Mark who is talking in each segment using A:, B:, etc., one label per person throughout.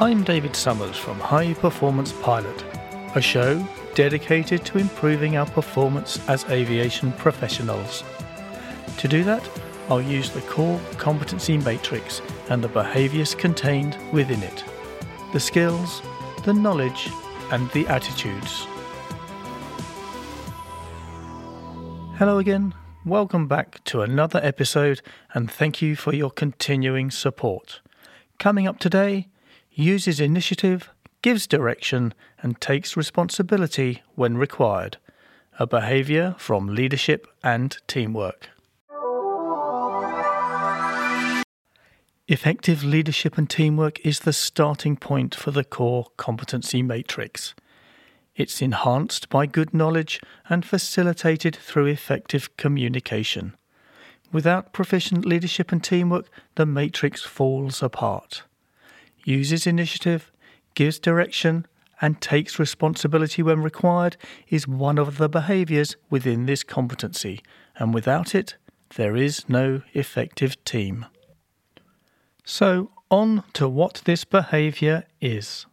A: I'm David Summers from High Performance Pilot, a show dedicated to improving our performance as aviation professionals. To do that, I'll use the core competency matrix and the behaviours contained within it the skills, the knowledge, and the attitudes. Hello again, welcome back to another episode, and thank you for your continuing support. Coming up today, uses initiative, gives direction, and takes responsibility when required. A behaviour from leadership and teamwork. Effective leadership and teamwork is the starting point for the core competency matrix. It's enhanced by good knowledge and facilitated through effective communication. Without proficient leadership and teamwork, the matrix falls apart. Uses initiative, gives direction, and takes responsibility when required is one of the behaviours within this competency, and without it, there is no effective team. So, on to what this behaviour is.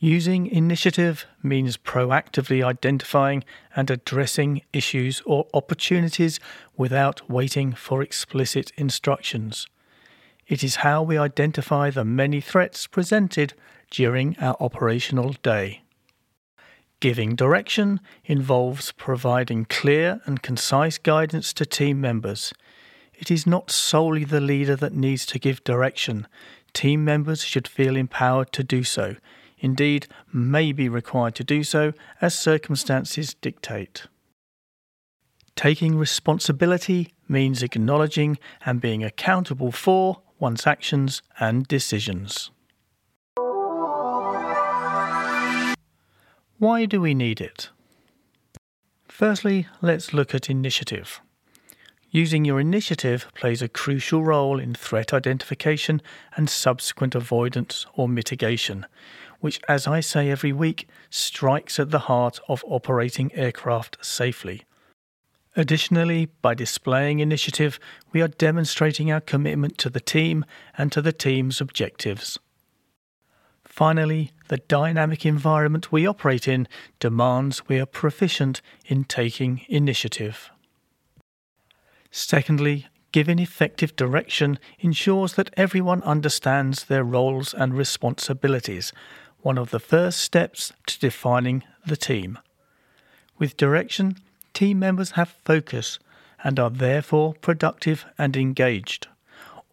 A: Using initiative means proactively identifying and addressing issues or opportunities without waiting for explicit instructions. It is how we identify the many threats presented during our operational day. Giving direction involves providing clear and concise guidance to team members. It is not solely the leader that needs to give direction. Team members should feel empowered to do so, indeed, may be required to do so as circumstances dictate. Taking responsibility means acknowledging and being accountable for one's actions and decisions. Why do we need it? Firstly, let's look at initiative. Using your initiative plays a crucial role in threat identification and subsequent avoidance or mitigation, which, as I say every week, strikes at the heart of operating aircraft safely. Additionally, by displaying initiative, we are demonstrating our commitment to the team and to the team's objectives. Finally, the dynamic environment we operate in demands we are proficient in taking initiative. Secondly, giving effective direction ensures that everyone understands their roles and responsibilities, one of the first steps to defining the team. With direction, team members have focus and are therefore productive and engaged.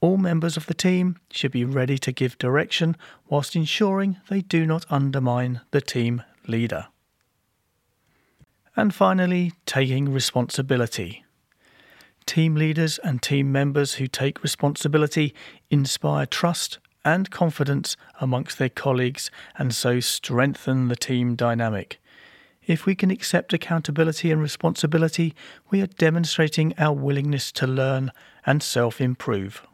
A: All members of the team should be ready to give direction whilst ensuring they do not undermine the team leader. And finally, taking responsibility. Team leaders and team members who take responsibility inspire trust and confidence amongst their colleagues and so strengthen the team dynamic. If we can accept accountability and responsibility, we are demonstrating our willingness to learn and self improve.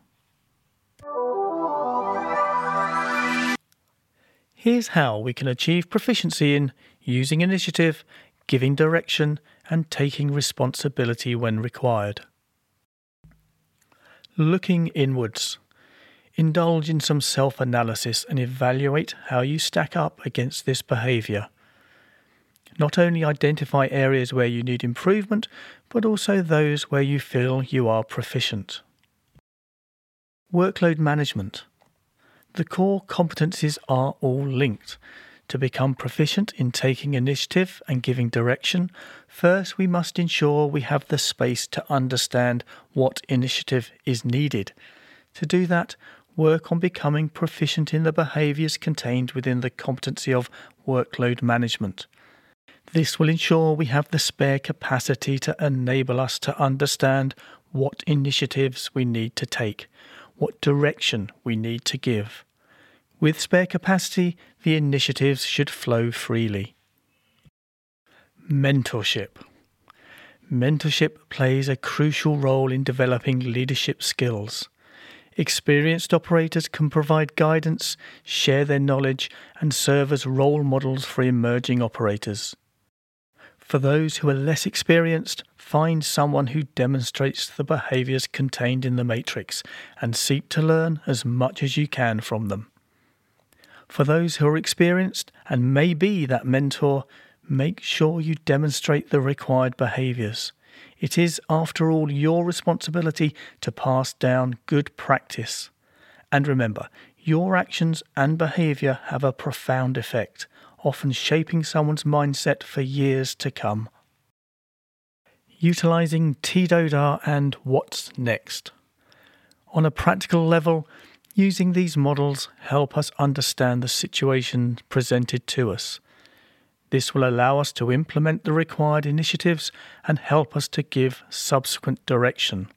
A: Here's how we can achieve proficiency in using initiative, giving direction, and taking responsibility when required. Looking inwards. Indulge in some self analysis and evaluate how you stack up against this behaviour. Not only identify areas where you need improvement, but also those where you feel you are proficient. Workload management. The core competencies are all linked. To become proficient in taking initiative and giving direction, first we must ensure we have the space to understand what initiative is needed. To do that, work on becoming proficient in the behaviours contained within the competency of workload management. This will ensure we have the spare capacity to enable us to understand what initiatives we need to take what direction we need to give. With spare capacity, the initiatives should flow freely. Mentorship. Mentorship plays a crucial role in developing leadership skills. Experienced operators can provide guidance, share their knowledge, and serve as role models for emerging operators. For those who are less experienced, find someone who demonstrates the behaviours contained in the matrix and seek to learn as much as you can from them. For those who are experienced and may be that mentor, make sure you demonstrate the required behaviours. It is, after all, your responsibility to pass down good practice. And remember, your actions and behaviour have a profound effect often shaping someone's mindset for years to come. Utilizing TDODAR and What's Next. On a practical level, using these models help us understand the situation presented to us. This will allow us to implement the required initiatives and help us to give subsequent direction.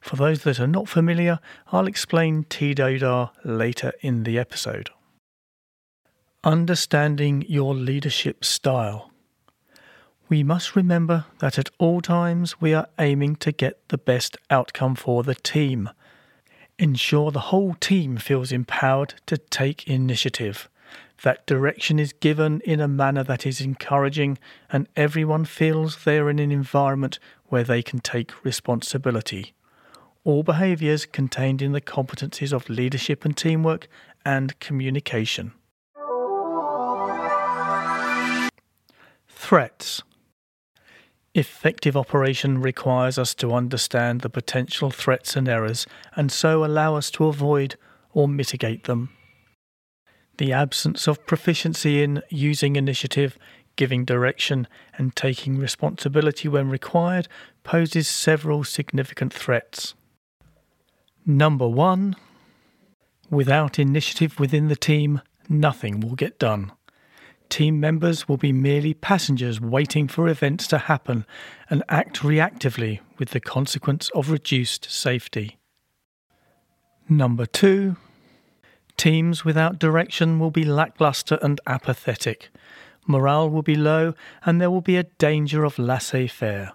A: For those that are not familiar, I'll explain TDODAR later in the episode. Understanding your leadership style. We must remember that at all times we are aiming to get the best outcome for the team. Ensure the whole team feels empowered to take initiative, that direction is given in a manner that is encouraging, and everyone feels they are in an environment where they can take responsibility. All behaviours contained in the competencies of leadership and teamwork and communication. Threats. Effective operation requires us to understand the potential threats and errors and so allow us to avoid or mitigate them. The absence of proficiency in using initiative, giving direction, and taking responsibility when required poses several significant threats. Number one, without initiative within the team, nothing will get done. Team members will be merely passengers waiting for events to happen and act reactively with the consequence of reduced safety. Number two, teams without direction will be lackluster and apathetic. Morale will be low and there will be a danger of laissez faire.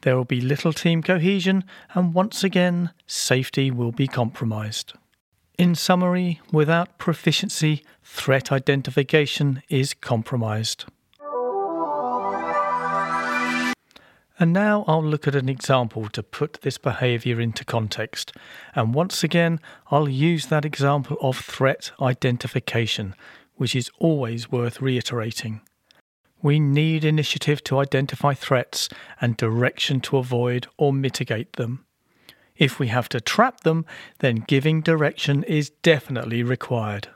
A: There will be little team cohesion and once again, safety will be compromised. In summary, without proficiency, threat identification is compromised. And now I'll look at an example to put this behaviour into context. And once again, I'll use that example of threat identification, which is always worth reiterating. We need initiative to identify threats and direction to avoid or mitigate them. If we have to trap them, then giving direction is definitely required.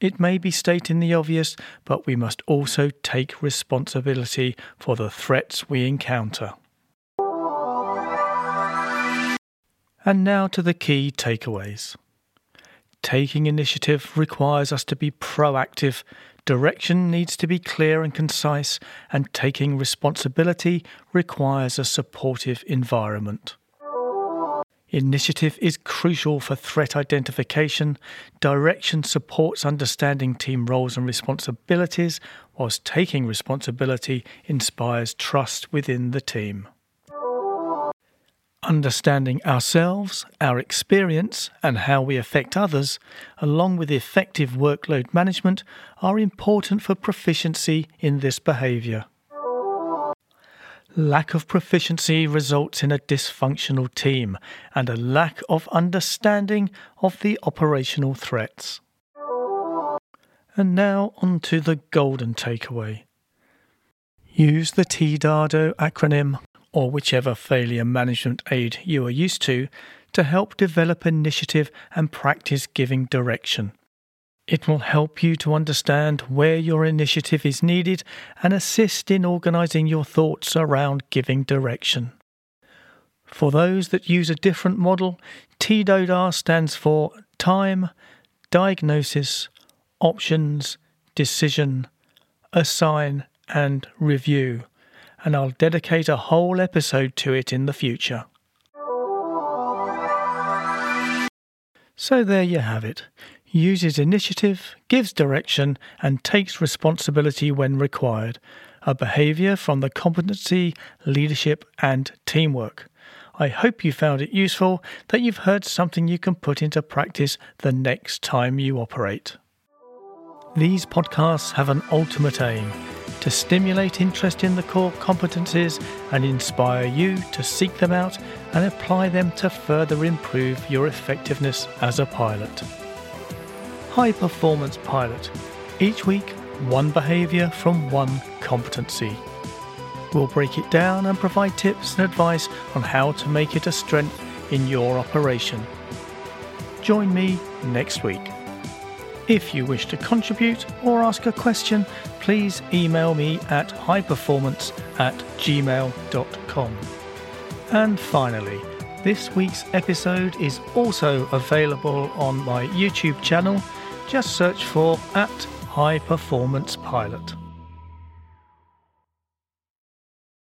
A: It may be stating the obvious, but we must also take responsibility for the threats we encounter. And now to the key takeaways. Taking initiative requires us to be proactive, direction needs to be clear and concise, and taking responsibility requires a supportive environment. Initiative is crucial for threat identification. Direction supports understanding team roles and responsibilities, whilst taking responsibility inspires trust within the team. Understanding ourselves, our experience, and how we affect others, along with effective workload management, are important for proficiency in this behaviour. Lack of proficiency results in a dysfunctional team and a lack of understanding of the operational threats. And now on to the golden takeaway. Use the TDODAR acronym, or whichever failure management aid you are used to, to help develop initiative and practice giving direction. It will help you to understand where your initiative is needed and assist in organising your thoughts around giving direction. For those that use a different model, TDODAR stands for Time, Diagnosis, Options, Decision, Assign, and Review, and I'll dedicate a whole episode to it in the future. So there you have it uses initiative, gives direction, and takes responsibility when required, a behaviour from the competency, leadership, and teamwork. I hope you found it useful, that you've heard something you can put into practice the next time you operate. These podcasts have an ultimate aim to stimulate interest in the core competencies and inspire you to seek them out and apply them to further improve your effectiveness as a pilot. High Performance Pilot. Each week, one behaviour from one competency. We'll break it down and provide tips and advice on how to make it a strength in your operation. Join me next week. If you wish to contribute or ask a question, please email me at highperformance at gmail.com. And finally, this week's episode is also available on my YouTube channel. Just search for at High Performance Pilot.